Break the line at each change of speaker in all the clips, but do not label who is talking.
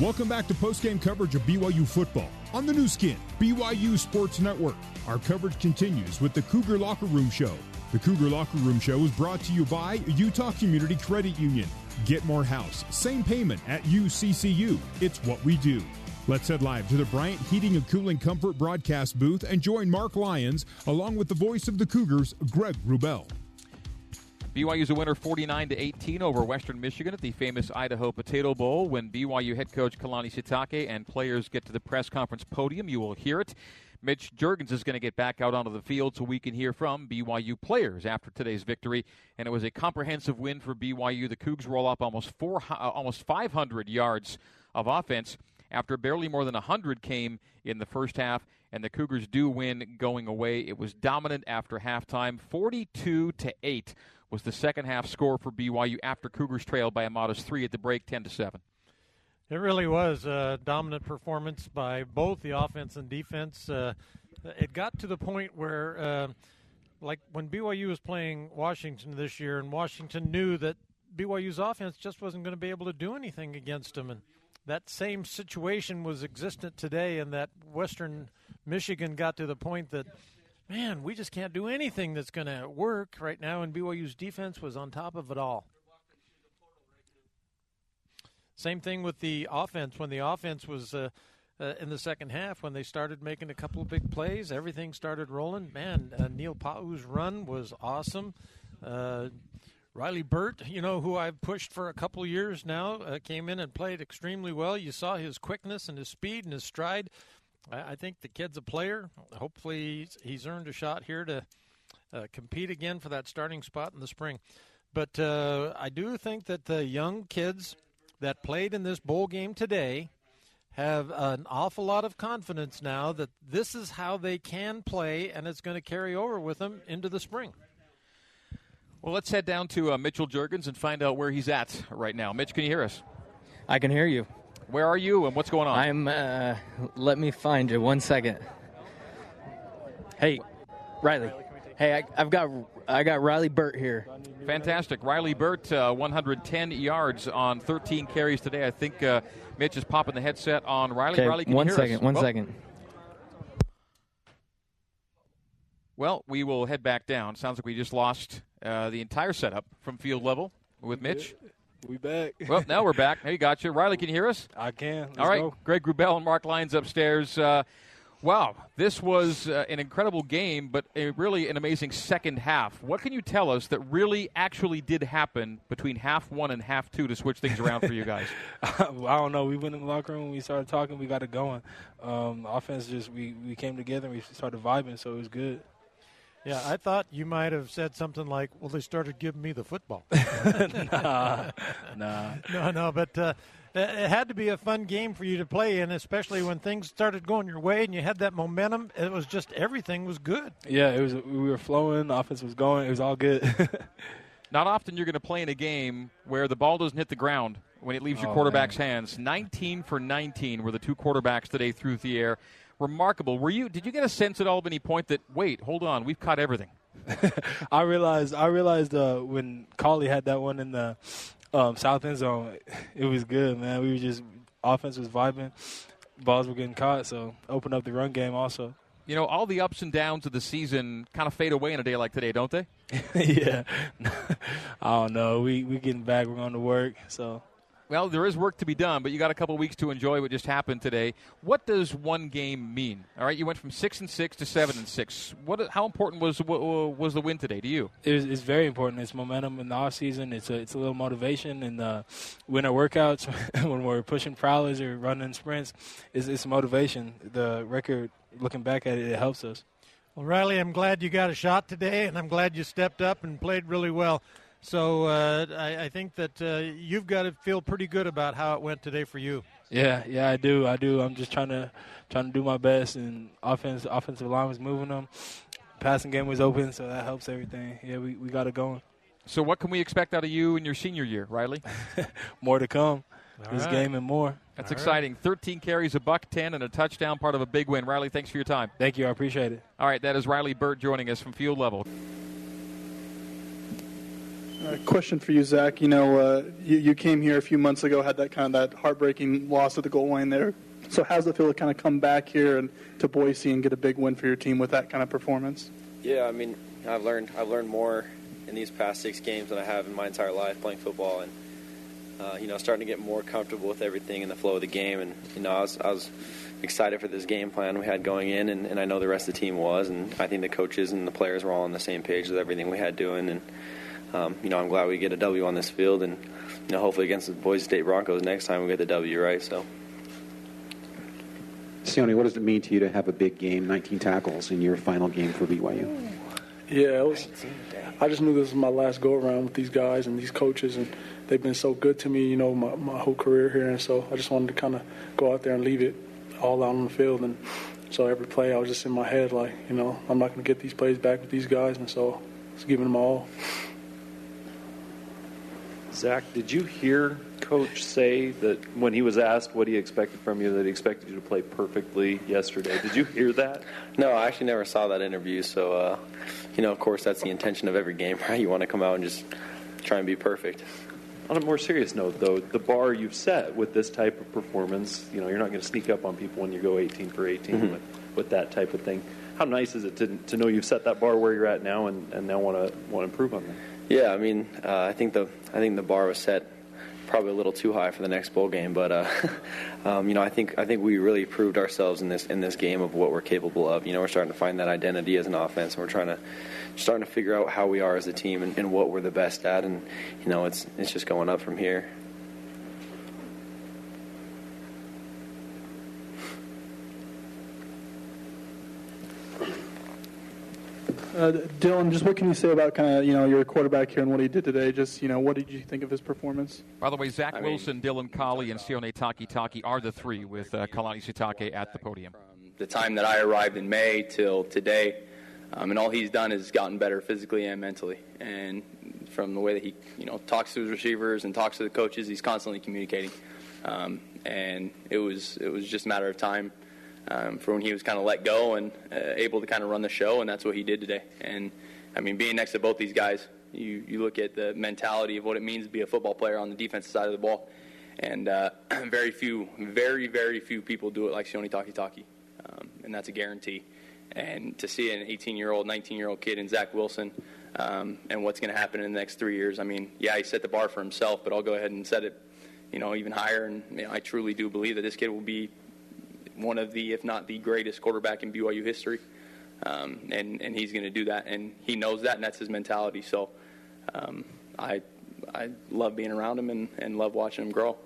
Welcome back to post-game coverage of BYU football on the Nu Skin, BYU Sports Network. Our coverage continues with the Cougar Locker Room Show. The Cougar Locker Room Show is brought to you by Utah Community Credit Union. Get more house, same payment at UCCU. It's what we do. Let's head live to the Bryant Heating and Cooling Comfort broadcast booth and join Mark Lyons along with the voice of the Cougars, Greg Wrubell.
BYU's a winner 49 to 18 over Western Michigan at the famous Idaho Potato Bowl. When BYU head coach Kalani Sitake and players get to the press conference podium, you will hear it. Mitch Juergens is going to get back out onto the field so we can hear from BYU players after today's victory. And it was a comprehensive win for BYU. The Cougs roll up almost four, uh, almost 500 yards of offense after barely more than 100 came in the first half. And the Cougars do win going away. It was dominant after halftime, 42 to eight was the second half score for BYU after Cougars trailed by a modest three at the break, 10 to 7.
It really was a dominant performance by both the offense and defense. Uh, it got to the point where, uh, like when BYU was playing Washington this year, and Washington knew that BYU's offense just wasn't going to be able to do anything against them, and that same situation was existent today, and that Western Michigan got to the point that man, we just can't do anything that's going to work right now, and BYU's defense was on top of it all. Same thing with the offense. When the offense was uh, uh, in the second half, when they started making a couple of big plays, everything started rolling. Man, uh, Neil Pau'u's run was awesome. Uh, Riley Burt, you know, who I've pushed for a couple years now, uh, came in and played extremely well. You saw his quickness and his speed and his stride. I think the kid's a player. Hopefully, he's earned a shot here to uh, compete again for that starting spot in the spring. But uh, I do think that the young kids that played in this bowl game today have an awful lot of confidence now that this is how they can play, and it's going to carry over with them into the spring.
Well, let's head down to uh, Mitchell Juergens and find out where he's at right now. Mitch, can you hear us?
I can hear you.
Where are you and what's going on?
I'm. Uh, let me find you. One second. Hey, Riley. Hey, I, have got I got Riley Burt here.
Fantastic, Riley Burt, uh, 110 yards on 13 carries today. I think uh, Mitch is popping the headset on Riley.
Okay,
Riley,
one second.
Us?
One
oh.
second.
Well, we will head back down. Sounds like we just lost uh, the entire setup from field level with Mitch.
We back.
well, now we're back. Hey, got you. Riley, can you hear us?
I can. Let's
All right.
Go.
Greg Wrubell and Mark Lyons upstairs. Uh, wow, this was uh, an incredible game, but a really an amazing second half. What can you tell us that really actually did happen between half one and half two to switch things around for you guys?
I don't know. We went in the locker room. We started talking. We got it going. Um, offense just we we came together. and We started vibing, so it was good.
Yeah, I thought you might have said something like, "Well, they started giving me the football."
nah, nah,
no, no. But uh, it had to be a fun game for you to play in, especially when things started going your way and you had that momentum. It was just everything was good.
Yeah, it was. We were flowing. The offense was going. It was all good.
Not often you're going to play in a game where the ball doesn't hit the ground when it leaves your
Oh,
quarterback's
man.
hands. 19 for 19 were the two quarterbacks today through the air. Remarkable. Were you? Did you get a sense at all of any point that wait, hold on, we've caught everything?
I realized. I realized uh, when Collie had that one in the um, south end zone, it was good, man. We were just offense was vibing, balls were getting caught, so opened up the run game also.
You know, all the ups and downs of the season kind of fade away in a day like today, don't they?
yeah, I don't know. We we getting back. We're going to work, so
Well, there is work to be done, but you got a couple weeks to enjoy what just happened today. What does one game mean? All right, you went from six and six to seven and six. What? How important was was the win today to you?
it was, it's very important. It's momentum in the off season. It's a it's a little motivation and uh, when our workouts when we're pushing prowlers or running sprints, it's, it's motivation. The record, looking back at it, it helps us.
Well, Riley, I'm glad you got a shot today, and I'm glad you stepped up and played really well. So uh, I, I think that uh, you've got to feel pretty good about how it went today for you.
Yeah, yeah, I do. I do. I'm just trying to trying to do my best, and offense offensive line was moving them. Passing game was open, so that helps everything. Yeah, we, we got it going.
So, what can we expect out of you in your senior year, Riley?
More to come.
All
this
right.
game and more.
That's
All right.
exciting. 13 carries, a buck 10, and a touchdown, part of a big win. Riley, thanks for your time.
Thank you. I appreciate it.
All right, that is Riley Burt joining us from field level.
Uh, question for you, Zach. You know, uh, you, you, came here a few months ago, had that kind of that heartbreaking loss at the goal line there. So, how's it feel to kind of come back here and to Boise and get a big win for your team with that kind of performance?
Yeah, I mean, I've learned I've learned more in these past six games than I have in my entire life playing football, and uh, you know, starting to get more comfortable with everything in the flow of the game. And you know, I was, I was excited for this game plan we had going in, and, and I know the rest of the team was, and I think the coaches and the players were all on the same page with everything we had doing. And um, you know, I'm glad we get a W on this field, and you know, hopefully against the Boise State Broncos next time we get the W right. So.
Sione, what does it mean to you to have a big game, 19 tackles in your final game for BYU?
Yeah, it was. I just knew this was my last go around with these guys and these coaches, and they've been so good to me, you know, my, my whole career here. And so I just wanted to kind of go out there and leave it all out on the field. And so every play, I was just in my head, like, you know, I'm not going to get these plays back with these guys. And so I was giving them all.
Zach, did you hear Coach say that when he was asked what he expected from you, that he expected you to play perfectly yesterday? Did you hear that?
No, I actually never saw that interview. So, uh, you know, of course, that's the intention of every game, right? You want to come out and just try and be perfect.
On a more serious note, though, the bar you've set with this type of performance, you know, you're not going to sneak up on people when you go 18 for 18 mm-hmm. with, with that type of thing. How nice is it to, to know you've set that bar where you're at now and, and now want to want to improve on that?
Yeah, I mean, uh, I think the I think the bar was set probably a little too high for the next bowl game, but uh, um, you know, I think I think we really proved ourselves in this in this game of what we're capable of. You know, we're starting to find that identity as an offense, and we're trying to starting to figure out how we are as a team and, and what we're the best at, and you know, it's it's just going up from here.
Uh, Dylan, just what can you say about kind of you know your quarterback here and what he did today? Just you know, what did you think of his performance?
By the way, Zach I Wilson, mean, Dylan Collie, and Sione Takitaki are the three with uh, Kalani Sitake at the podium.
From the time that I arrived in May till today, um, and all he's done is gotten better physically and mentally. And from the way that he you know talks to his receivers and talks to the coaches, he's constantly communicating. Um, and it was it was just a matter of time um, for when he was kind of let go and uh, able to kind of run the show, and that's what he did today. And I mean, being next to both these guys, you you look at the mentality of what it means to be a football player on the defensive side of the ball, and uh, very few, very very few people do it like Sione Takitaki, um, and that's a guarantee. And to see an 18 year old, 19 year old kid in Zach Wilson. Um, and what's going to happen in the next three years? I mean, yeah, he set the bar for himself, but I'll go ahead and set it, you know, even higher. And you know, I truly do believe that this kid will be one of the, if not the greatest quarterback in BYU history. Um, and, and he's going to do that. And he knows that, and that's his mentality. So um, I, I love being around him and, and love watching him grow.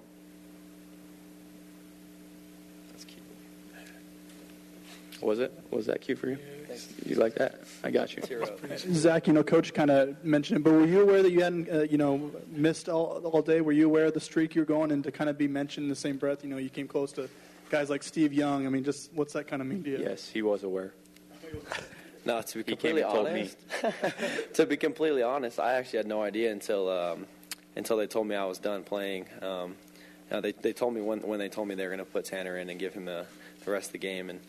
That's cute. Was it? Was that cute for you? You like that? I got you.
Zach, you know, Coach kind of mentioned it, but were you aware that you hadn't, uh, you know, missed all, all day? Were you aware of the streak you were going and to kind of be mentioned in the same breath? You know, you came close to guys like Steve Young. I mean, just what's that kind of mean to you?
Yes, he was aware.
no, to be completely honest, to be completely honest, I actually had no idea until um, until they told me I was done playing. Um, you know, they they told me when when they told me they were going to put Tanner in and give him the the rest of the game, and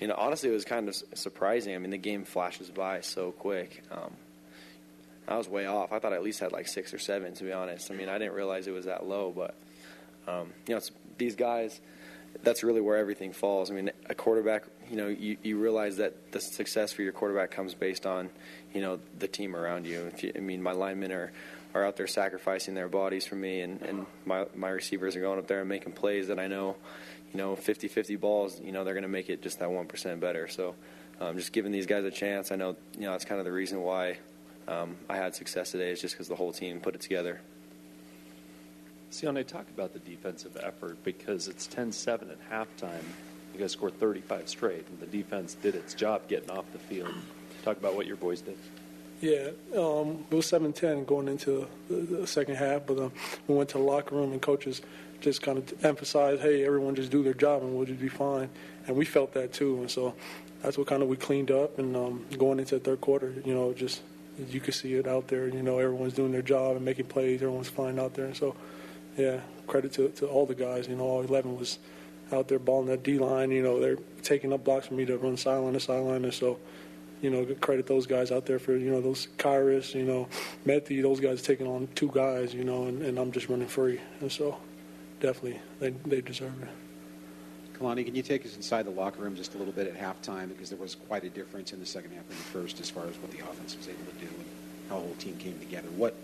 you know, honestly, it was kind of surprising. I mean, the game flashes by so quick. Um, I was way off. I thought I at least had like six or seven, to be honest. I mean, I didn't realize it was that low, but um, you know, these guys that's really where everything falls. I mean, a quarterback, you know, you, you realize that the success for your quarterback comes based on, you know, the team around you. you I mean, my linemen are, are out there sacrificing their bodies for me, and, and my, my receivers are going up there and making plays that I know, you know, 50 50 balls, you know, they're going to make it just that 1% better. So um, just giving these guys a chance, I know, you know, that's kind of the reason why um, I had success today, is just because the whole team put it together.
Sione, talk about the defensive effort because it's 10 7 at halftime. You guys scored 35 straight, and the defense did its job getting off the field. Talk about what your boys did.
Yeah, um, it was 7 10 going into the, second half, but um, we went to the locker room, and coaches just kind of emphasized, hey, everyone just do their job, and we'll just be fine. And we felt that too, and so that's what kind of we cleaned up. And um, going into the third quarter, you know, just you could see it out there. You know, everyone's doing their job and making plays. Everyone's fine out there, and so yeah, credit to, to all the guys. You know, all 11 was out there balling that D line. You know, they're taking up blocks for me to run sideline to sideline. And so, you know, credit those guys out there for, you know, those Khyiris, you know, Method, those guys taking on two guys, you know, and, and I'm just running free. And so definitely they, they deserve it.
Kalani, can you take us inside the locker room just a little bit at halftime because there was quite a difference in the second half and the first as far as what the offense was able to do and how the whole team came together. What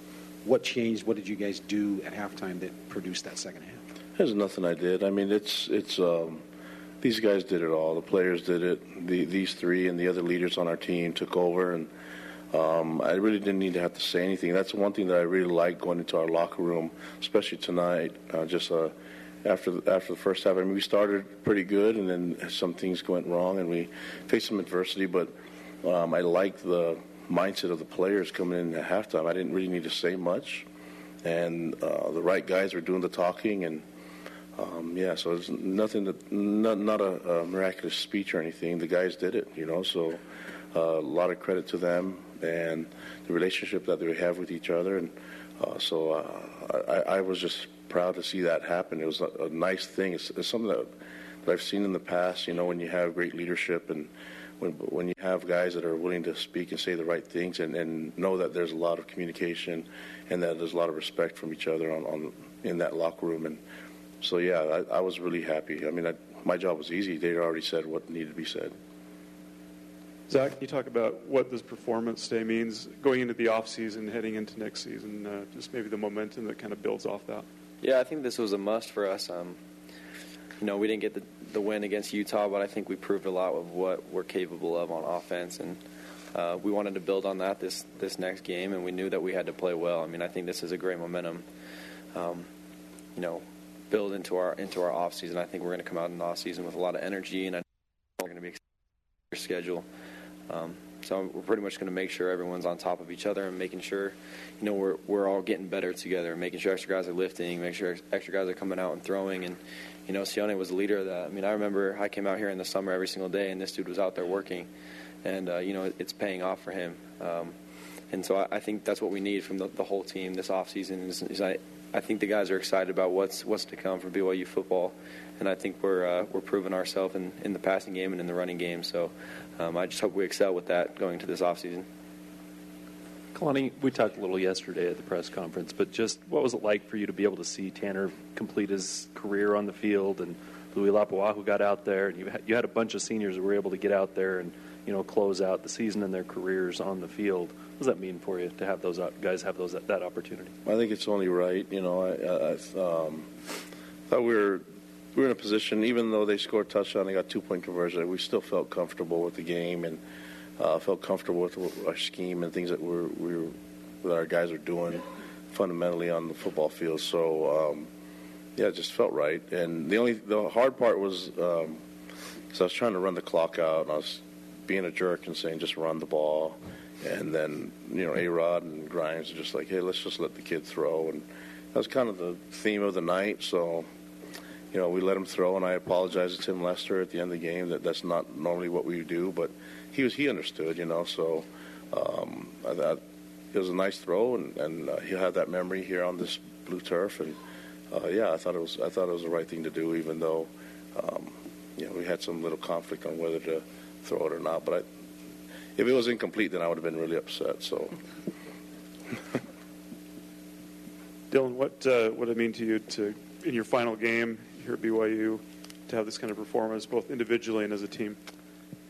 what changed? What did you guys do at halftime that produced that second half?
There's nothing I did. I mean, it's it's um, these guys did it all. The players did it. The, these three and the other leaders on our team took over, and um, I really didn't need to have to say anything. That's one thing that I really like going into our locker room, especially tonight. Uh, just uh, after the, after the first half, I mean, we started pretty good, and then some things went wrong, and we faced some adversity. But um, I liked the mindset of the players coming in at halftime. I didn't really need to say much, and uh, the right guys were doing the talking, and um, yeah, so it's nothing that not not a, a, miraculous speech or anything. The guys did it, you know. So uh, a lot of credit to them and the relationship that they have with each other, and uh, so uh, I, I, was just proud to see that happen. It was a, a nice thing. It's, it's something that, that I've seen in the past. You know, when you have great leadership and when when you have guys that are willing to speak and say the right things and, and know that there's a lot of communication and that there's a lot of respect from each other on, on in that locker room and so yeah I, I was really happy I mean I, my job was easy they already said what needed to be said
Zach, can you talk about what this performance day means going into the off season, heading into next season? Uh, just maybe the momentum that kind of builds off that.
Yeah, I think this was a must for us. Um, you know, we didn't get the, the win against Utah, but I think we proved a lot of what we're capable of on offense, and uh, we wanted to build on that this this next game, and we knew that we had to play well. I mean, I think this is a great momentum. Um, you know, build into our into our off season. I think we're going to come out in the off season with a lot of energy, and I know we're going to be schedule. Um, so we're pretty much going to make sure everyone's on top of each other and making sure, you know, we're we're all getting better together, making sure extra guys are lifting, making sure extra guys are coming out and throwing, and you know, Sione was the leader of that. I mean, I remember I came out here in the summer every single day, and this dude was out there working, and uh, you know, it's paying off for him. Um, and so I, I, think that's what we need from the, the whole team this offseason is, is I, I think the guys are excited about what's what's to come for BYU football, and I think we're uh, we're proving ourselves in, in the passing game and in the running game. So um, I just hope we excel with that going into this offseason.
Kalani, we talked a little yesterday at the press conference, but just what was it like for you to be able to see Tanner complete his career on the field and Ului Lapuaho got out there, and you had, a bunch of seniors that were able to get out there and you know close out the season and their careers on the field. What does that mean for you to have those guys have those that opportunity?
I think it's only right. You know, I, I um, thought we were we were in a position, even though they scored a touchdown, they got two point conversion, we still felt comfortable with the game and uh, felt comfortable with our scheme and things that we're, we were, that our guys are doing fundamentally on the football field. So, um, yeah, it just felt right. And the only the hard part was um, I was trying to run the clock out, and I was being a jerk and saying just run the ball. And then you know, A Rod and Grimes are just like, hey, let's just let the kid throw. And that was kind of the theme of the night. So you know, we let him throw, and I apologized to Tim Lester at the end of the game that that's not normally what we do, but he was he understood, you know. So um, I thought it was a nice throw, and, and uh, he'll have that memory here on this blue turf, and uh, yeah, I thought it was I thought it was the right thing to do, even though um, you know we had some little conflict on whether to throw it or not. But I, if it was incomplete, then I would have been really upset. So.
Dylan, what uh, what it mean to you to in your final game here at BYU to have this kind of performance, both individually and as a team?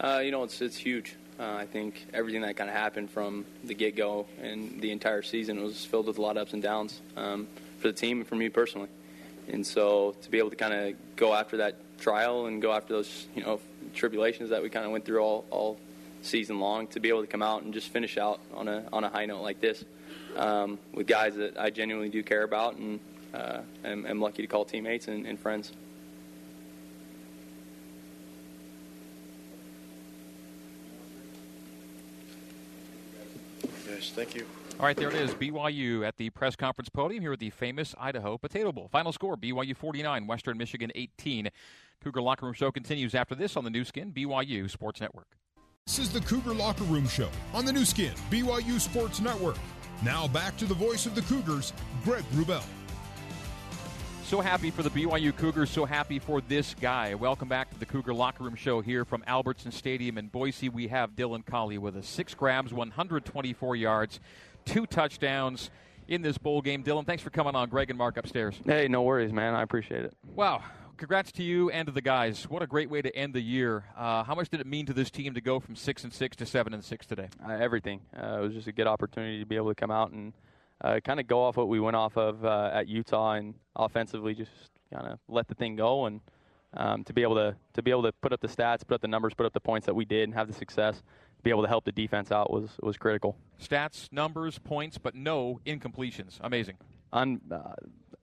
Uh, you know, it's it's huge. Uh, I think everything that kind of happened from the get go and the entire season was filled with a lot of ups and downs um, for the team and for me personally. And so to be able to kind of go after that trial and go after those you know tribulations that we kind of went through all all season long, to be able to come out and just finish out on a on a high note like this um, with guys that I genuinely do care about and uh, am, am, lucky to call teammates and, and friends.
Yes, thank you.
All right, there it is. BYU at the press conference podium here at the famous Idaho Potato Bowl. Final score BYU 49, Western Michigan 18. Cougar Locker Room Show continues after this on the Nu Skin, BYU Sports Network.
This is the Cougar Locker Room Show on the Nu Skin, BYU Sports Network. Now back to the voice of the Cougars, Greg Wrubell.
So happy for the BYU Cougars, so happy for this guy. Welcome back to the Cougar Locker Room Show here from Albertson Stadium in Boise. We have Dylan Collie with us. Six grabs, 124 yards, two touchdowns in this bowl game. Dylan, thanks for coming on. Greg and Mark upstairs.
Hey, no worries, man. I appreciate it.
Wow. Congrats to you and to the guys. What a great way to end the year. Uh, how much did it mean to this team to go from six and six to seven and six today?
Uh, everything. Uh, it was just a good opportunity to be able to come out and uh, kind of go off what we went off of uh, at Utah and offensively just kind of let the thing go and um, to be able to to be able to put up the stats, put up the numbers, put up the points that we did, and have the success. Be able to help the defense out was was critical.
Stats, numbers, points, but no incompletions. Amazing.
Un, uh,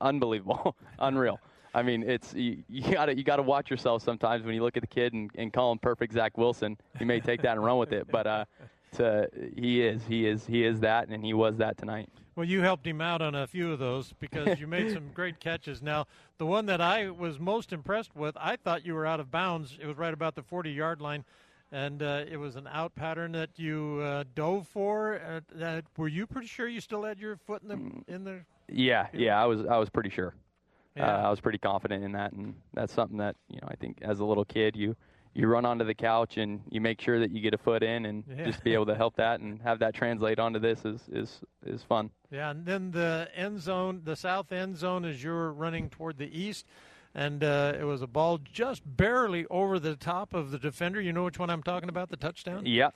unbelievable, unreal. I mean, it's you, you gotta you gotta watch yourself sometimes when you look at the kid and, and call him perfect Zach Wilson. You may take that and run with it, but uh, to, he is he is he is that, and he was that tonight.
Well, you helped him out on a few of those because you made some great catches. Now, the one that I was most impressed with, I thought you were out of bounds. It was right about the 40 yard line, and uh, it was an out pattern that you uh, dove for. Uh, were you pretty sure you still had your foot in the in the?
Yeah, yeah, I was. I was pretty sure. Yeah. Uh, I was pretty confident in that, and that's something that you know I think as a little kid you you run onto the couch and you make sure that you get a foot in and yeah. just be able to help that and have that translate onto this is is is fun.
Yeah, and then the end zone, the south end zone, as you're running toward the east, and uh, it was a ball just barely over the top of the defender. You know which one I'm talking about? The touchdown.
Yeah.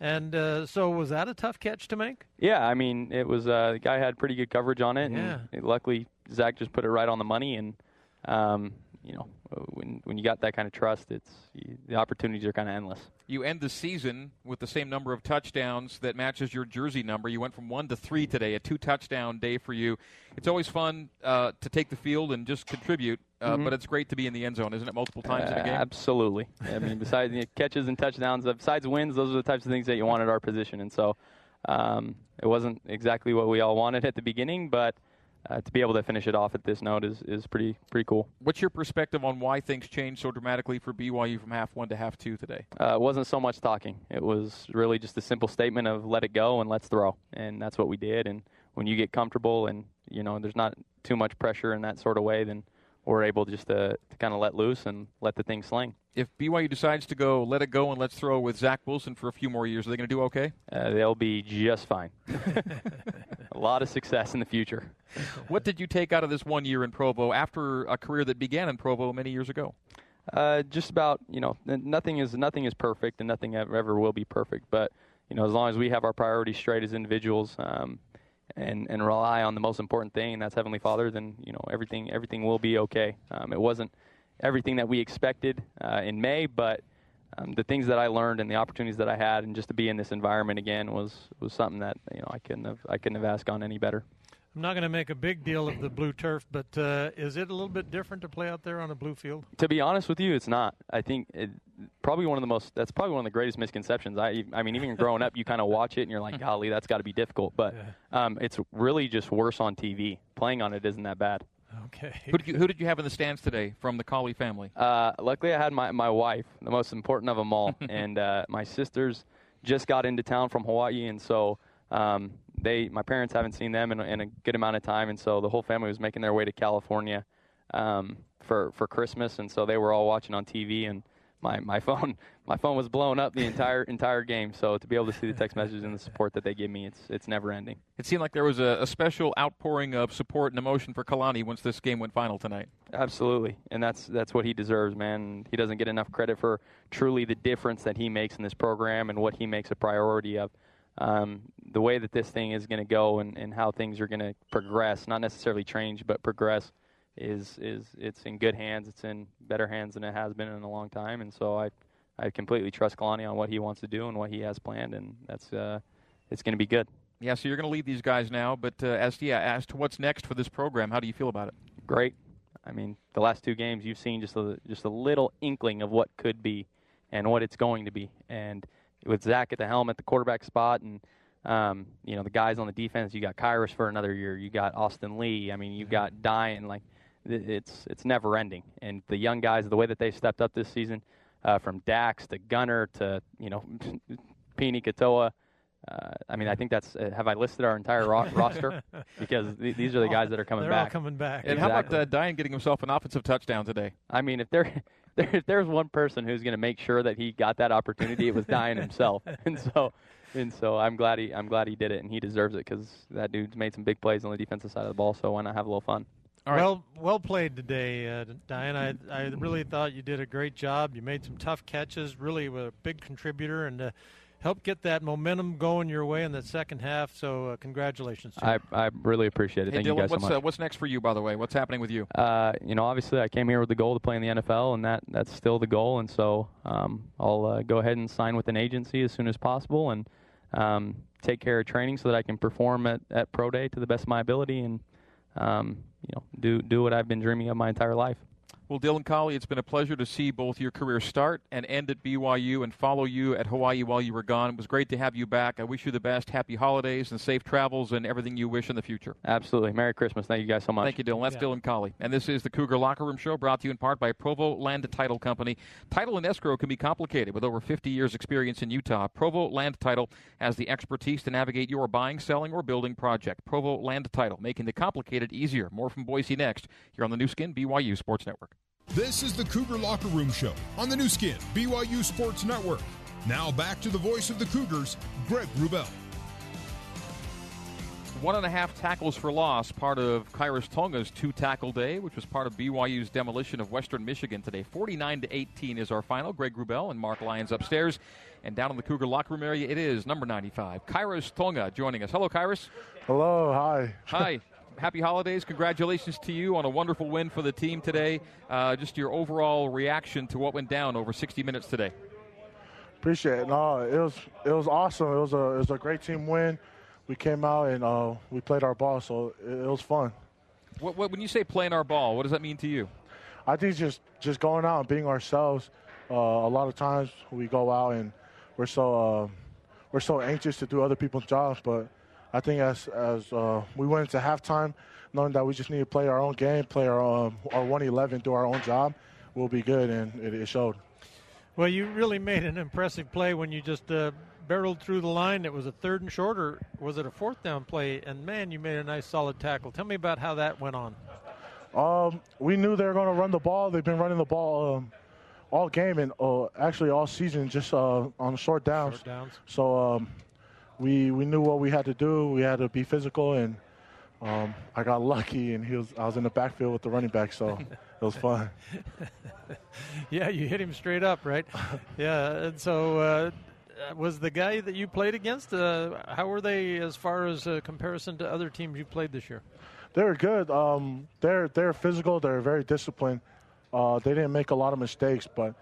And uh, so, was that a tough catch to make?
Yeah, I mean, it was. Uh, the guy had pretty good coverage on it, yeah. and luckily Zach just put it right on the money, and um, you know, when when you got that kind of trust, it's you, the opportunities are kind of endless.
You end the season with the same number of touchdowns that matches your jersey number. You went from one to three today, a two touchdown day for you. It's always fun uh, to take the field and just contribute, uh, mm-hmm. but it's great to be in the end zone, isn't it? Multiple times
uh,
in a game.
Absolutely. I mean, besides you know, catches and touchdowns, uh, besides wins, those are the types of things that you want at our position, and so. Um, it wasn't exactly what we all wanted at the beginning, but uh, to be able to finish it off at this note is, is pretty pretty cool.
What's your perspective on why things changed so dramatically for BYU from half one to half two today?
Uh, it wasn't so much talking. It was really just a simple statement of let it go and let's throw, and that's what we did. And when you get comfortable and you know there's not too much pressure in that sort of way, then we're able just to, to kind of let loose and let the thing sling.
If BYU decides to go, let it go and let's throw with Zach Wilson for a few more years, are they going to do okay?
Uh, they'll be just fine. a lot of success in the future.
What did you take out of this one year in Provo after a career that began in Provo many years ago?
Uh, just about you know nothing is nothing is perfect and nothing ever will be perfect. But you know as long as we have our priorities straight as individuals, um, and and rely on the most important thing, and that's Heavenly Father, then you know everything everything will be okay. Um, it wasn't everything that we expected uh, in May, but um, the things that I learned and the opportunities that I had, and just to be in this environment again was was something that you know I couldn't have I couldn't have asked on any better.
I'm not going to make a big deal of the blue turf, but uh, is it a little bit different to play out there on a blue field?
To be honest with you, it's not. I think it, probably one of the most. That's probably one of the greatest misconceptions. I, I mean, even growing up, you kind of watch it and you're like, golly, that's got to be difficult. But um, it's really just worse on TV. Playing on it isn't that bad.
Okay.
Who did you Who did you have in the stands today from the Collie family?
Uh, luckily, I had my my wife, the most important of them all, and uh, my sisters just got into town from Hawaii, and so um, they my parents haven't seen them in, in, a good amount of time, and so the whole family was making their way to California um, for for Christmas, and so they were all watching on TV, and my, my phone my phone was blown up the entire entire game. So to be able to see the text messages and the support that they give me, it's it's never ending.
It seemed like there was a, a special outpouring of support and emotion for Kalani once this game went final tonight.
Absolutely, and that's that's what he deserves, man. He doesn't get enough credit for truly the difference that he makes in this program and what he makes a priority of um, the way that this thing is going to go and, and how things are going to progress, not necessarily change, but progress, is is it's in good hands. It's in better hands than it has been in a long time, and so I I completely trust Kalani on what he wants to do and what he has planned, and that's uh, it's going to be good.
Yeah, so you're going to lead these guys now, but uh, as to, yeah, as to what's next for this program, how do you feel about it?
Great. I mean, the last two games you've seen just a just a little inkling of what could be and what it's going to be, and with Zach at the helm at the quarterback spot, and um, you know the guys on the defense. You got Khyiris for another year. You got Austin Lee. I mean, you got Dayan. Like it's it's never ending. And the young guys, the way that they stepped up this season, uh, from Dax to Gunner to you know Pini Katoa, uh, I mean, I think that's. Uh, have I listed our entire ro- roster? Because th- these are the guys that are coming
They're
back.
all coming back.
And how about uh, Dayan getting himself an offensive touchdown today?
I mean, if there, there if there's one person who's going to make sure that he got that opportunity, it was Dayan himself. And so, and so I'm glad he I'm glad he did it, and he deserves it because that dude's made some big plays on the defensive side of the ball. So why not have a little fun?
Well, well played today, uh, Diane. I, I really thought you did a great job. You made some tough catches. Really, were a big contributor and uh, helped get that momentum going your way in the second half. So, uh, congratulations. To
I
you.
I really appreciate it.
Hey,
Thank
Dylan,
you guys
what's
so much.
Uh, what's next for you, by the way? What's happening with you?
Uh, you know, obviously, I came here with the goal to play in the NFL, and that that's still the goal. And so, um, I'll uh, go ahead and sign with an agency as soon as possible, and um, take care of training so that I can perform at, at pro day to the best of my ability, and um, you know, do do what I've been dreaming of my entire life.
Well, Dylan Collie, it's been a pleasure to see both your career start and end at BYU and follow you at Hawaii while you were gone. It was great to have you back. I wish you the best. Happy holidays and safe travels and everything you wish in the future.
Absolutely. Merry Christmas. Thank you guys so much.
Thank you, Dylan. That's
Yeah.
Dylan Collie. And this is the Cougar Locker Room Show brought to you in part by Provo Land Title Company. Title and escrow can be complicated. With over 50 years' experience in Utah, Provo Land Title has the expertise to navigate your buying, selling, or building project. Provo Land Title, making the complicated easier. More from Boise next, here on the Nu Skin BYU Sports Network.
This is the Cougar Locker Room Show on the Nu Skin, BYU Sports Network. Now back to the voice of the Cougars, Greg Wrubell.
One and a half tackles for loss, part of Khyiris Tonga's two tackle day, which was part of BYU's demolition of Western Michigan today. 49 to 18 is our final. Greg Wrubell and Mark Lyons upstairs. And down in the Cougar locker room area, it is number 95, Khyiris Tonga joining us. Hello, Khyiris.
Hello, hi.
Hi. Happy holidays. Congratulations to you on a wonderful win for the team today. Uh, just your overall reaction to what went down over 60 minutes today.
Appreciate it. No, it was it was awesome. It was a it was a great team win. We came out and uh, we played our ball, so it, it was fun.
What, what, when you say playing our ball, what does that mean to you?
I think just just going out and being ourselves. Uh, a lot of times we go out and we're so uh, we're so anxious to do other people's jobs, but I think as as uh, we went into halftime, knowing that we just need to play our own game, play our um, our 111, do our own job, we'll be good, and it, it showed.
Well, you really made an impressive play when you just uh, barreled through the line. It was a third and short, or was it a fourth down play? And man, you made a nice solid tackle. Tell me about how that went on.
Um, we knew they were going to run the ball. They've been running the ball um, all game and uh, actually all season, just uh, on short downs.
Short downs.
So um, we we knew what we had to do. We had to be physical, and um, I got lucky, and he was I was in the backfield with the running back, so it was fun.
yeah, you hit him straight up, right? yeah, and so uh, was the guy that you played against. Uh, how were they as far as uh, comparison to other teams you played this year?
They're good. Um, they're they're physical. They're very disciplined. Uh, they didn't make a lot of mistakes, but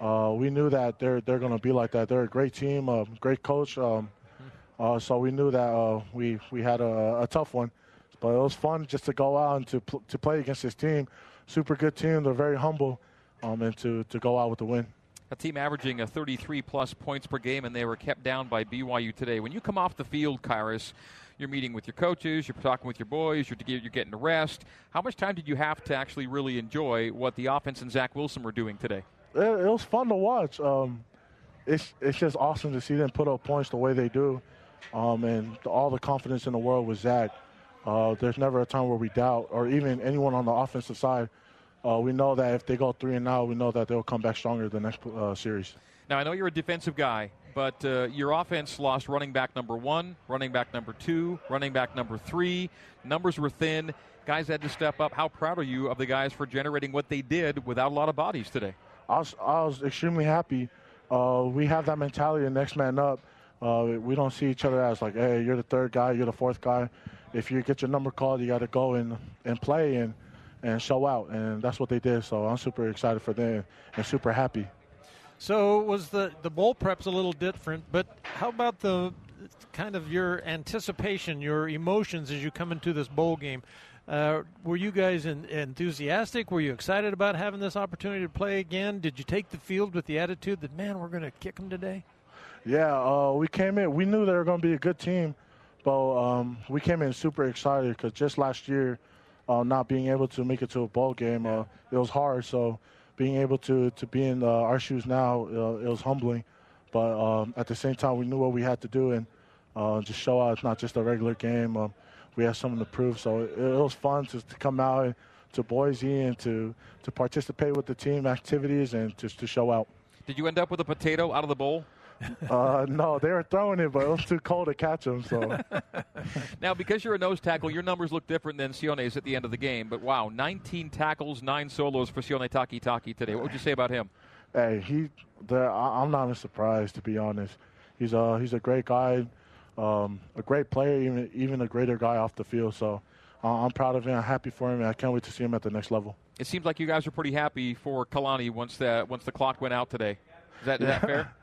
uh, we knew that they're they're going to be like that. They're a great team, a great coach. Um, so we knew that uh, we we had a, a tough one, but it was fun just to go out and to pl- to play against this team. Super good team. They're very humble, um, and to to go out with the win.
A team averaging a 33 plus points per game, and they were kept down by BYU today. When you come off the field, Khyiris, you're meeting with your coaches, you're talking with your boys, you're, you're getting a rest. How much time did you have to actually really enjoy what the offense and Zach Wilson were doing today?
It, it was fun to watch. Um, it's it's just awesome to see them put up points the way they do, um, and all the confidence in the world was Zach. Uh, there's never a time where we doubt, or even anyone on the offensive side. Uh, we know that if they go three and out, we know that they'll come back stronger the next uh, series.
Now, I know you're a defensive guy, but uh, your offense lost running back number one, running back number two, running back number three. Numbers were thin. Guys had to step up. How proud are you of the guys for generating what they did without a lot of bodies today?
I was, I was extremely happy. Uh, we have that mentality of next man up. Uh, we don't see each other as like, hey, you're the third guy, you're the fourth guy. If you get your number called, you got to go and, and play and, and show out. And that's what they did. So I'm super excited for them and super happy.
So was the the bowl prep's a little different, but how about the kind of your anticipation, your emotions as you come into this bowl game? Uh, were you guys in, enthusiastic? Were you excited about having this opportunity to play again? Did you take the field with the attitude that man, we're going to kick them today?
Yeah, uh, we came in. We knew they were going to be a good team, but um, we came in super excited because just last year, uh, not being able to make it to a bowl game, uh, it was hard. So being able to to be in uh, our shoes now, uh, it was humbling. But um, at the same time, we knew what we had to do, and uh, just show out it's not just a regular game. Um, we have something to prove. So it, it was fun to, to come out to Boise and to, to participate with the team activities and just to show out.
Did you end up with a potato out of the bowl?
Uh, no, they were throwing it, but it was too cold to catch them. So
now, because you're a nose tackle, your numbers look different than Sione's at the end of the game. But wow, 19 tackles, nine solos for Sione Takitaki today. What would you say about him?
Hey, he. I'm not even surprised to be honest. He's a he's a great guy, um, a great player, even even a greater guy off the field. So uh, I'm proud of him. I'm happy for him, and I can't wait to see him at the next level.
It seems like you guys are pretty happy for Kalani once the once the clock went out today. Is that, is that fair?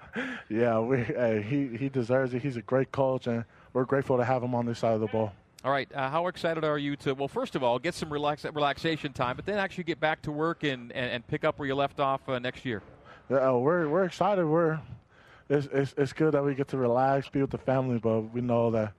yeah, we, hey, he he deserves it. He's a great coach, and we're grateful to have him on this side of the ball.
All right, uh, how excited are you to well, first of all, get some relax, relaxation time, but then actually get back to work and, and, and pick up where you left off uh, next year?
Yeah, uh, we're we're excited. We're it's, it's it's good that we get to relax, be with the family, but we know that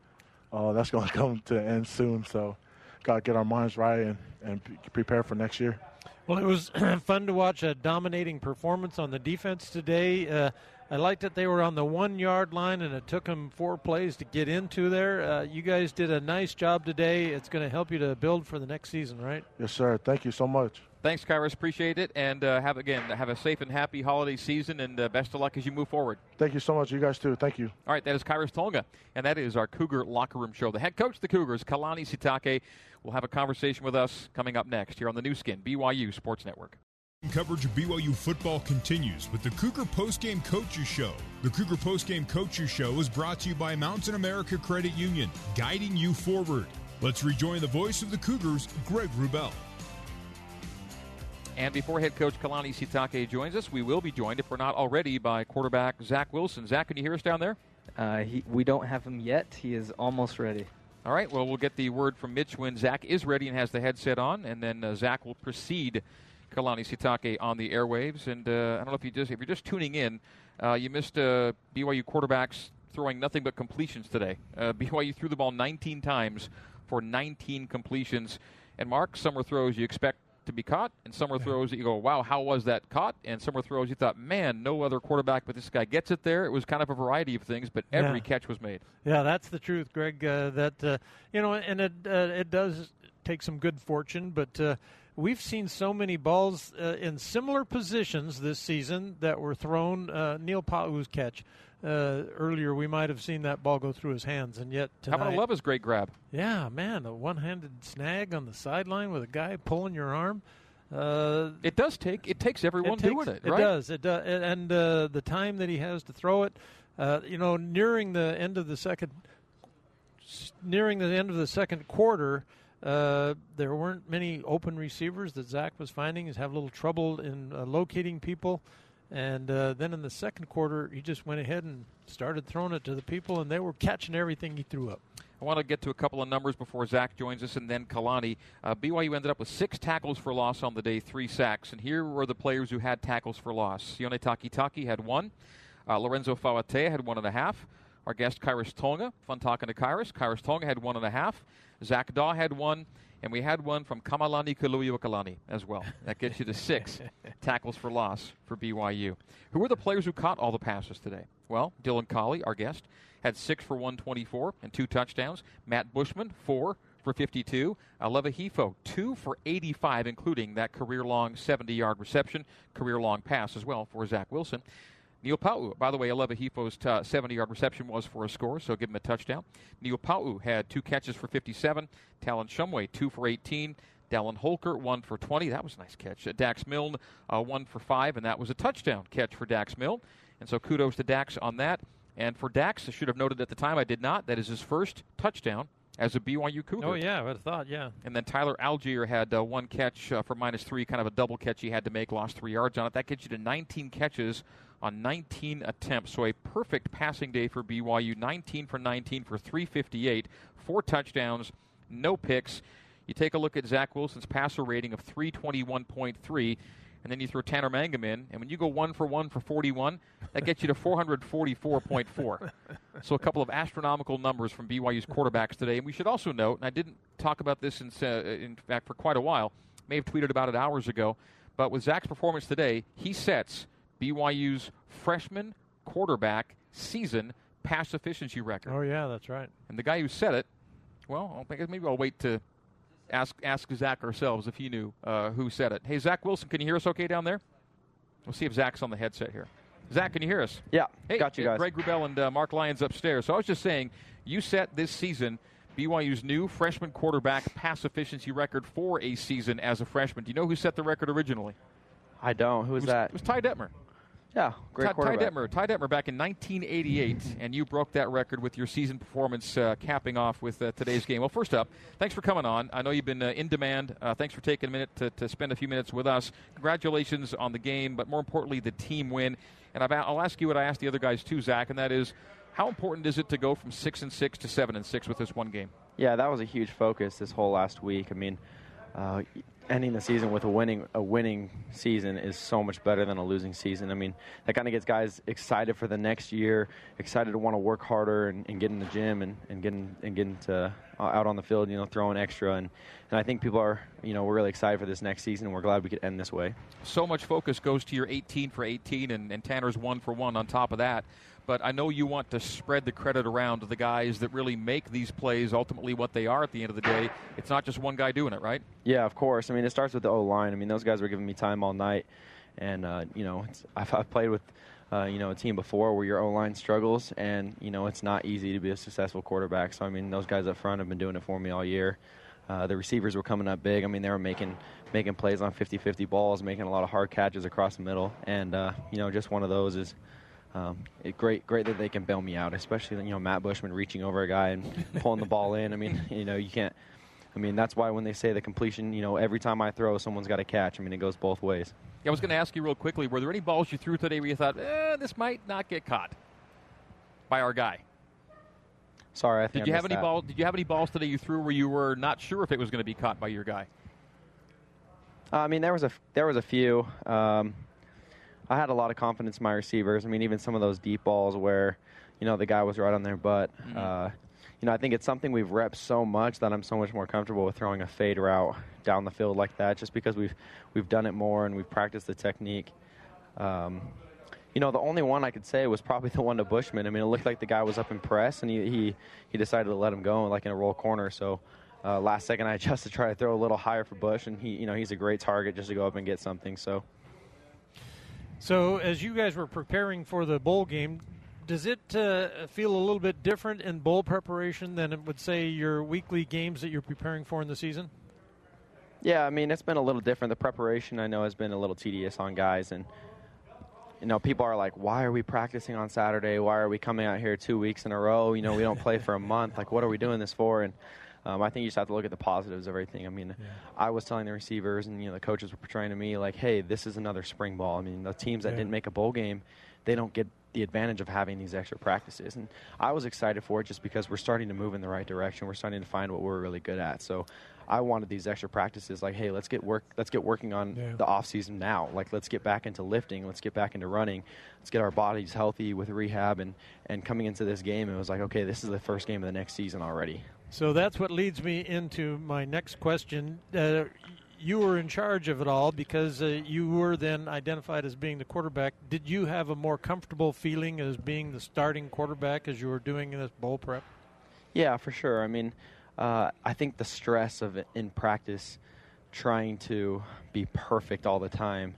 uh, that's going to come to an end soon. So, got to get our minds right and and prepare for next year.
Well, it was fun to watch a dominating performance on the defense today. Uh, I liked that they were on the one yard line and it took them four plays to get into there. Uh, you guys did a nice job today. It's going to help you to build for the next season, right?
Yes, sir. Thank you so much.
Thanks, Khyiris. Appreciate it. And uh, have again have a safe and happy holiday season and uh, best of luck as you move forward.
Thank you so much. You guys too. Thank you.
All right, that is Khyiris Tonga, and that is our Cougar Locker Room Show. The head coach of the Cougars, Kalani Sitake, will have a conversation with us coming up next here on the Nu Skin, BYU Sports Network.
Coverage of BYU football continues with the Cougar Postgame Coaches Show. The Cougar Postgame Coaches Show is brought to you by Mountain America Credit Union, guiding you forward. Let's rejoin the voice of the Cougars, Greg Wrubell.
And before head coach Kalani Sitake joins us, we will be joined, if we're not already, by quarterback Zach Wilson. Zach, can you hear us down there?
Uh, he, we don't have him yet. He is almost ready.
All right. Well, we'll get the word from Mitch when Zach is ready and has the headset on, and then uh, Zach will proceed Kalani Sitake on the airwaves. And uh, I don't know if you just if you're just tuning in, uh, you missed uh, BYU quarterbacks throwing nothing but completions today. Uh, BYU threw the ball 19 times for 19 completions. And Mark, some were throws you expect to be caught, and some were throws that you go, "Wow, how was that caught?" And some were throws you thought, "Man, no other quarterback but this guy gets it there." It was kind of a variety of things, but every
yeah.
catch was made.
Yeah, that's the truth, Greg. Uh, that uh, you know, and it it does take some good fortune, but we've seen so many balls uh, in similar positions this season that were thrown. Uh, Neil Pau'u's catch uh, earlier, we might have seen that ball go through his hands, and yet tonight,
how about Leva's great grab?
Yeah, man, a one-handed snag on the sideline with a guy pulling your arm. Uh,
it does take it takes everyone
it takes,
doing it. Right?
It does. It does, and uh, the time that he has to throw it. Uh, you know, nearing the end of the second, nearing the end of the second quarter, uh, there weren't many open receivers that Zach was finding. He's having a little trouble in uh, locating people. And uh, then in the second quarter, he just went ahead and started throwing it to the people, and they were catching everything he threw up.
I want to get to a couple of numbers before Zach joins us, and then Kalani. Uh, BYU ended up with six tackles for loss on the day, three sacks. And here were the players who had tackles for loss. Sione Takitaki had one. Uh, Lorenzo Fauatea had one and a half. Our guest, Khyiris Tonga. Fun talking to Khyiris. Khyiris Tonga had one and a half. Zach Dawe had one, and we had one from Kamalani Kuluiwakalani as well. That gets you to six tackles for loss for BYU. Who were the players who caught all the passes today? Well, Dylan Collie, our guest, had six for 124 and two touchdowns. Matt Bushman, four for 52. Aleva Hifo, two for 85, including that career long 70 yard reception, career long pass as well for Zach Wilson. Neil Pau'u, by the way, Aleva Hifo's 70 yard reception was for a score, so give him a touchdown. Neil Pau'u had two catches for 57. Talon Shumway, two for 18. Dallin Holker, one for 20. That was a nice catch. Uh, Dax Milne, uh, one for five, and that was a touchdown catch for Dax Milne. And so kudos to Dax on that. And for Dax, I should have noted at the time, I did not. That is his first touchdown as a BYU Cougar.
Oh, yeah, I would have thought, yeah.
And then Tyler Allgeier had uh, one catch uh, for minus three, kind of a double catch he had to make, lost three yards on it. That gets you to 19 catches on 19 attempts. So a perfect passing day for BYU 19 for 19 for 358, four touchdowns, no picks. You take a look at Zach Wilson's passer rating of 321.3, and then you throw Tanner Mangum in, and when you go one for one for 41, that gets you to 444.4. so a couple of astronomical numbers from BYU's quarterbacks today. And we should also note, and I didn't talk about this in, uh, in fact for quite a while, may have tweeted about it hours ago, but with Zach's performance today, he sets BYU's freshman quarterback season pass efficiency record.
Oh yeah, that's right.
And the guy who said it, well, I guess maybe I'll wait to ask ask Zach ourselves if he knew uh, who said it. Hey, Zach Wilson, can you hear us okay down there? We'll see if Zach's on the headset here. Zach, can you hear us?
Yeah,
hey,
got you guys.
Greg Wrubell and uh, Mark Lyons upstairs. So I was just saying, you set this season BYU's new freshman quarterback pass efficiency record for a season as a freshman. Do you know who set the record originally?
I don't. Who was,
was
that?
It was Ty Detmer.
Yeah, great
Ty, Ty. Detmer. Ty Detmer back in 1988, and you broke that record with your season performance, uh, capping off with uh, today's game. Well, first up, thanks for coming on. I know you've been uh, in demand. Uh, thanks for taking a minute to, to spend a few minutes with us. Congratulations on the game, but more importantly, the team win. And I've, I'll ask you what I asked the other guys too, Zach, and that is, how important is it to go from six and six to seven and six with this one game?
Yeah, that was a huge focus this whole last week. I mean, uh, ending the season with a winning a winning season is so much better than a losing season. I mean, that kind of gets guys excited for the next year, excited to want to work harder and, and get in the gym and, and getting and getting to uh, out on the field, you know, throwing extra. And, and I think people are, you know, we're really excited for this next season. and We're glad we could end this way.
So much focus goes to your 18 for 18, and, and Tanner's one for one on top of that but I know you want to spread the credit around to the guys that really make these plays ultimately what they are at the end of the day. It's not just one guy doing it, right?
Yeah, of course. I mean, it starts with the O line. I mean, those guys were giving me time all night, and uh, you know, I've, I've, played with. Uh, you know, a team before where your O line struggles, and you know it's not easy to be a successful quarterback. So I mean, those guys up front have been doing it for me all year. Uh, the receivers were coming up big. I mean, they were making making plays on 50-50 balls, making a lot of hard catches across the middle, and uh, you know, just one of those is um, it, great, great that they can bail me out, especially you know Matt Bushman reaching over a guy and pulling the ball in. I mean, you know, you can't. I mean, that's why when they say the completion, you know, every time I throw, someone's got to catch. I mean, it goes both ways.
Yeah, I was going to ask you real quickly: Were there any balls you threw today where you thought, eh, this might not get caught by our guy?
Sorry, I
did
I
you have any
that.
balls? Did you have any balls today you threw where you were not sure if it was going to be caught by your guy?
Uh, I mean, there was a there was a few. Um, I had a lot of confidence in my receivers. I mean, even some of those deep balls where, you know, the guy was right on their butt. Mm-hmm. Uh, you know, I think it's something we've repped so much that I'm so much more comfortable with throwing a fade route down the field like that, just because we've we've done it more and we've practiced the technique. Um, you know, the only one I could say was probably the one to Bushman. I mean, it looked like the guy was up in press, and he he, he decided to let him go, like in a roll corner. So. Uh, last second, I adjusted to try to throw a little higher for Bush, and he, you know, he's a great target just to go up and get something. So,
so, as you guys were preparing for the bowl game, does it uh, feel a little bit different in bowl preparation than it would say your weekly games that you're preparing for in the season?
Yeah, I mean it's been a little different. The preparation I know has been a little tedious on guys, and you know people are like, "Why are we practicing on Saturday? Why are we coming out here two weeks in a row? You know we don't play for a month. Like what are we doing this for?" And um, I think you just have to look at the positives of everything. I mean, yeah. I was telling the receivers and you know the coaches were portraying to me like, "Hey, this is another spring ball." I mean, the teams that yeah. didn't make a bowl game, they don't get the advantage of having these extra practices. And I was excited for it just because we're starting to move in the right direction. We're starting to find what we're really good at. So I wanted these extra practices like, hey, let's get work let's get working on yeah. the off season now. Like let's get back into lifting, let's get back into running. Let's get our bodies healthy with rehab and and coming into this game it was like, okay, this is the first game of the next season already.
So that's what leads me into my next question. Uh, you were in charge of it all because uh, you were then identified as being the quarterback. Did you have a more comfortable feeling as being the starting quarterback as you were doing this bowl prep?
Yeah, for sure. I mean, uh, I think the stress of in practice, trying to be perfect all the time,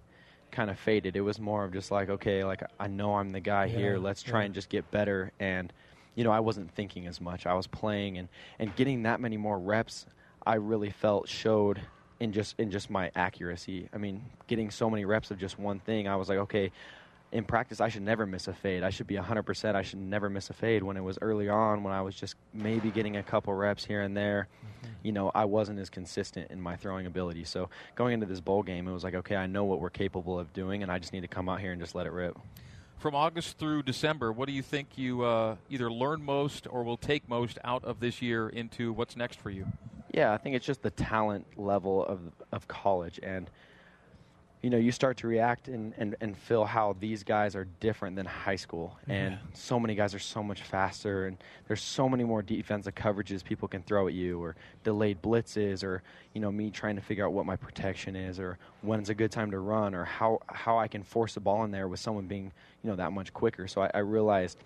kind of faded. It was more of just like, okay, like I know I'm the guy yeah, here. Let's try yeah. and just get better and you know, I wasn't thinking as much. I was playing and, and getting that many more reps, I really felt showed in just in just my accuracy. I mean, getting so many reps of just one thing, I was like, okay, in practice I should never miss a fade. I should be 100%. I should never miss a fade when it was early on when I was just maybe getting a couple reps here and there. Mm-hmm. You know, I wasn't as consistent in my throwing ability. So, going into this bowl game, it was like, okay, I know what we're capable of doing and I just need to come out here and just let it rip
from August through December, what do you think you uh, either learn most or will take most out of this year into what's next for you?
Yeah, I think it's just the talent level of of college, and you know, you start to react and, and, and feel how these guys are different than high school. Mm-hmm. And yeah. so many guys are so much faster, and there's so many more defensive coverages people can throw at you, or delayed blitzes, or, you know, me trying to figure out what my protection is, or when's a good time to run, or how, how I can force the ball in there with someone being, you know, that much quicker. So I, I realized,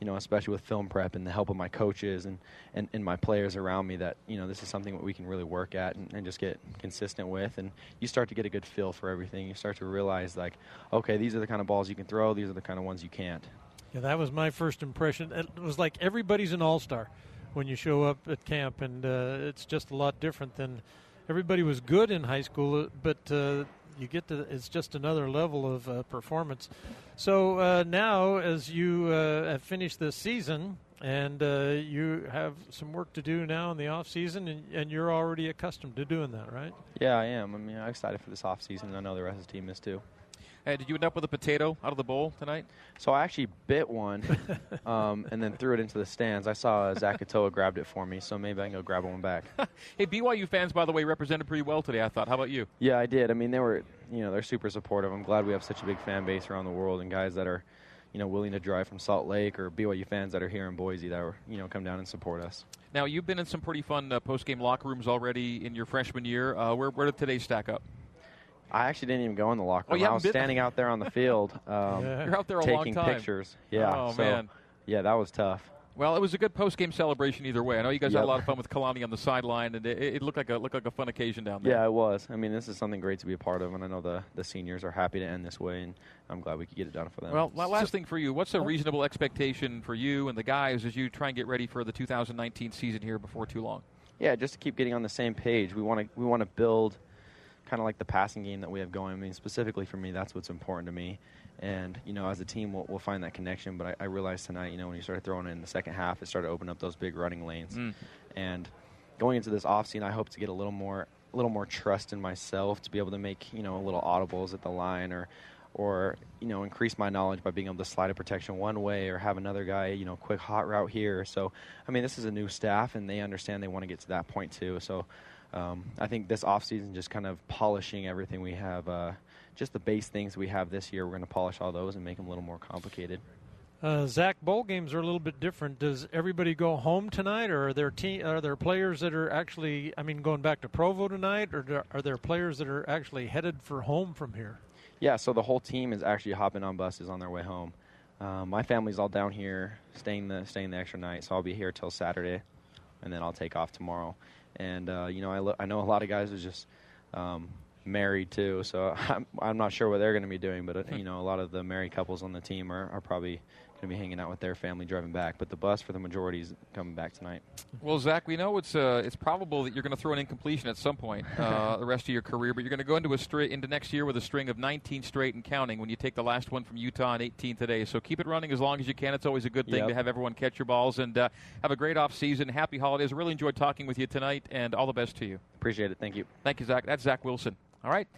you know, especially with film prep and the help of my coaches and, and, and my players around me, that you know this is something that we can really work at and, and just get consistent with. And you start to get a good feel for everything. You start to realize like, okay, these are the kind of balls you can throw. These are the kind of ones you can't.
Yeah, that was my first impression. It was like everybody's an all star when you show up at camp, and uh, it's just a lot different than everybody was good in high school, uh, but uh, you get to it's just another level of uh, performance. So uh, now, as you uh, have finished this season, and you have some work to do now in the off season, and, and, you're already accustomed to doing that, right?
Yeah, I am. I mean, I'm excited for this off season. I know the rest of the team is too.
Hey, did you end up with a potato out of the bowl tonight?
So I actually bit one um, and then threw it into the stands. I saw Zach Katoa grabbed it for me, so maybe I can go grab one back.
hey, BYU fans, by the way, represented pretty well today, I thought. How about you?
Yeah, I did. I mean, they were, you know, they're super supportive. I'm glad we have such a big fan base around the world and guys that are, you know, willing to drive from Salt Lake or BYU fans that are here in Boise that are, you know, come down and support us.
Now, you've been in some pretty fun uh, post-game locker rooms already in your freshman year. Uh, where, where did today stack up?
I actually didn't even go in the locker oh, room. Oh, I was standing out there on the field. Um,
yeah. You're out there a
taking
long
time. pictures. Yeah.
Oh,
so,
man.
Yeah, that was tough.
Well, it was a good post-game celebration either way. I know you guys
yep.
had a lot of fun with Kalani on the sideline, and it, it, looked like a looked like a fun occasion down there.
Yeah, it was. I mean, this is something great to be a part of, and I know the the seniors are happy to end this way, and I'm glad we could get it done for them.
Well, last thing for you, what's a reasonable expectation for you and the guys as you try and get ready for the 2019 season here before too long?
Yeah, just to keep getting on the same page. We want to we want to build kind of like the passing game that we have going. I mean, specifically for me, that's what's important to me. And you know, as a team, we'll, we'll find that connection. But I, I, realized tonight, you know, when you started throwing it in the second half, it started opening up those big running lanes.
Mm.
And going into this off season, I hope to get a little more, a little more trust in myself to be able to make you know a little audibles at the line or. Or you know, increase my knowledge by being able to slide a protection one way, or have another guy, you know, quick hot route here. So, I mean, this is a new staff, and they understand they want to get to that point too. So, um, I think this offseason just kind of polishing everything we have, uh, just the base things we have this year. We're going to polish all those and make them a little more complicated.
Uh, Zach, bowl games are a little bit different. Does everybody go home tonight, or are there te- are there players that are actually, I mean, going back to Provo tonight, or are there players that are actually headed for home from here?
Yeah, so the whole team is actually hopping on buses on their way home. Um, my family's all down here, staying the staying the extra night, so I'll be here till Saturday, and then I'll take off tomorrow. And uh, you know, I, lo- I know a lot of guys are just um, married too, so I'm, I'm not sure what they're going to be doing. But uh, you know, a lot of the married couples on the team are, are probably going to be hanging out with their family driving back. But the bus for the majority is coming back tonight.
Well, Zach, we know it's uh, it's probable that you're going to throw an incompletion at some point uh, the rest of your career, but you're going to go into a straight into next year with a string of 19 straight and counting. When you take the last one from Utah and 18 today, so keep it running as long as you can. It's always a good thing
yep.
to have everyone catch your balls and uh, have a great off season. Happy holidays. Really enjoyed talking with you tonight, and all the best to you.
Appreciate it. Thank you.
Thank you, Zach. That's Zach Wilson. All right.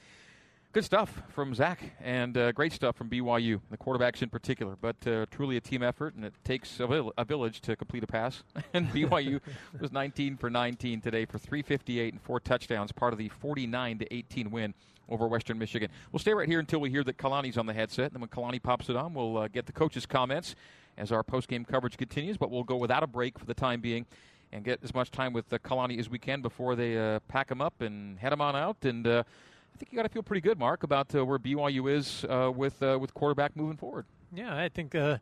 Good stuff from Zach, and uh, great stuff from BYU, the quarterbacks in particular. But uh, truly a team effort, and it takes a, vill- a village to complete a pass. and BYU was 19 for 19 today for 358 and four touchdowns, part of the 49 to 18 win over Western Michigan. We'll stay right here until we hear that Kalani's on the headset. And then when Kalani pops it on, we'll uh, get the coaches' comments as our post-game coverage continues. But we'll go without a break for the time being and get as much time with uh, Kalani as we can before they uh, pack him up and head him on out. And uh, I think you got to feel pretty good, Mark, about uh, where BYU is uh, with uh, with quarterback moving forward.
Yeah, I think uh,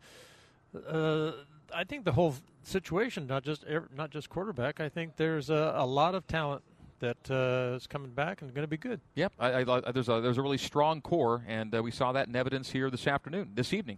uh, I think the whole situation, not just not just quarterback. I think there's a, a lot of talent that uh, is coming back and going to be good.
Yep, I, I, there's a there's a really strong core, and uh, we saw that in evidence here this afternoon, this evening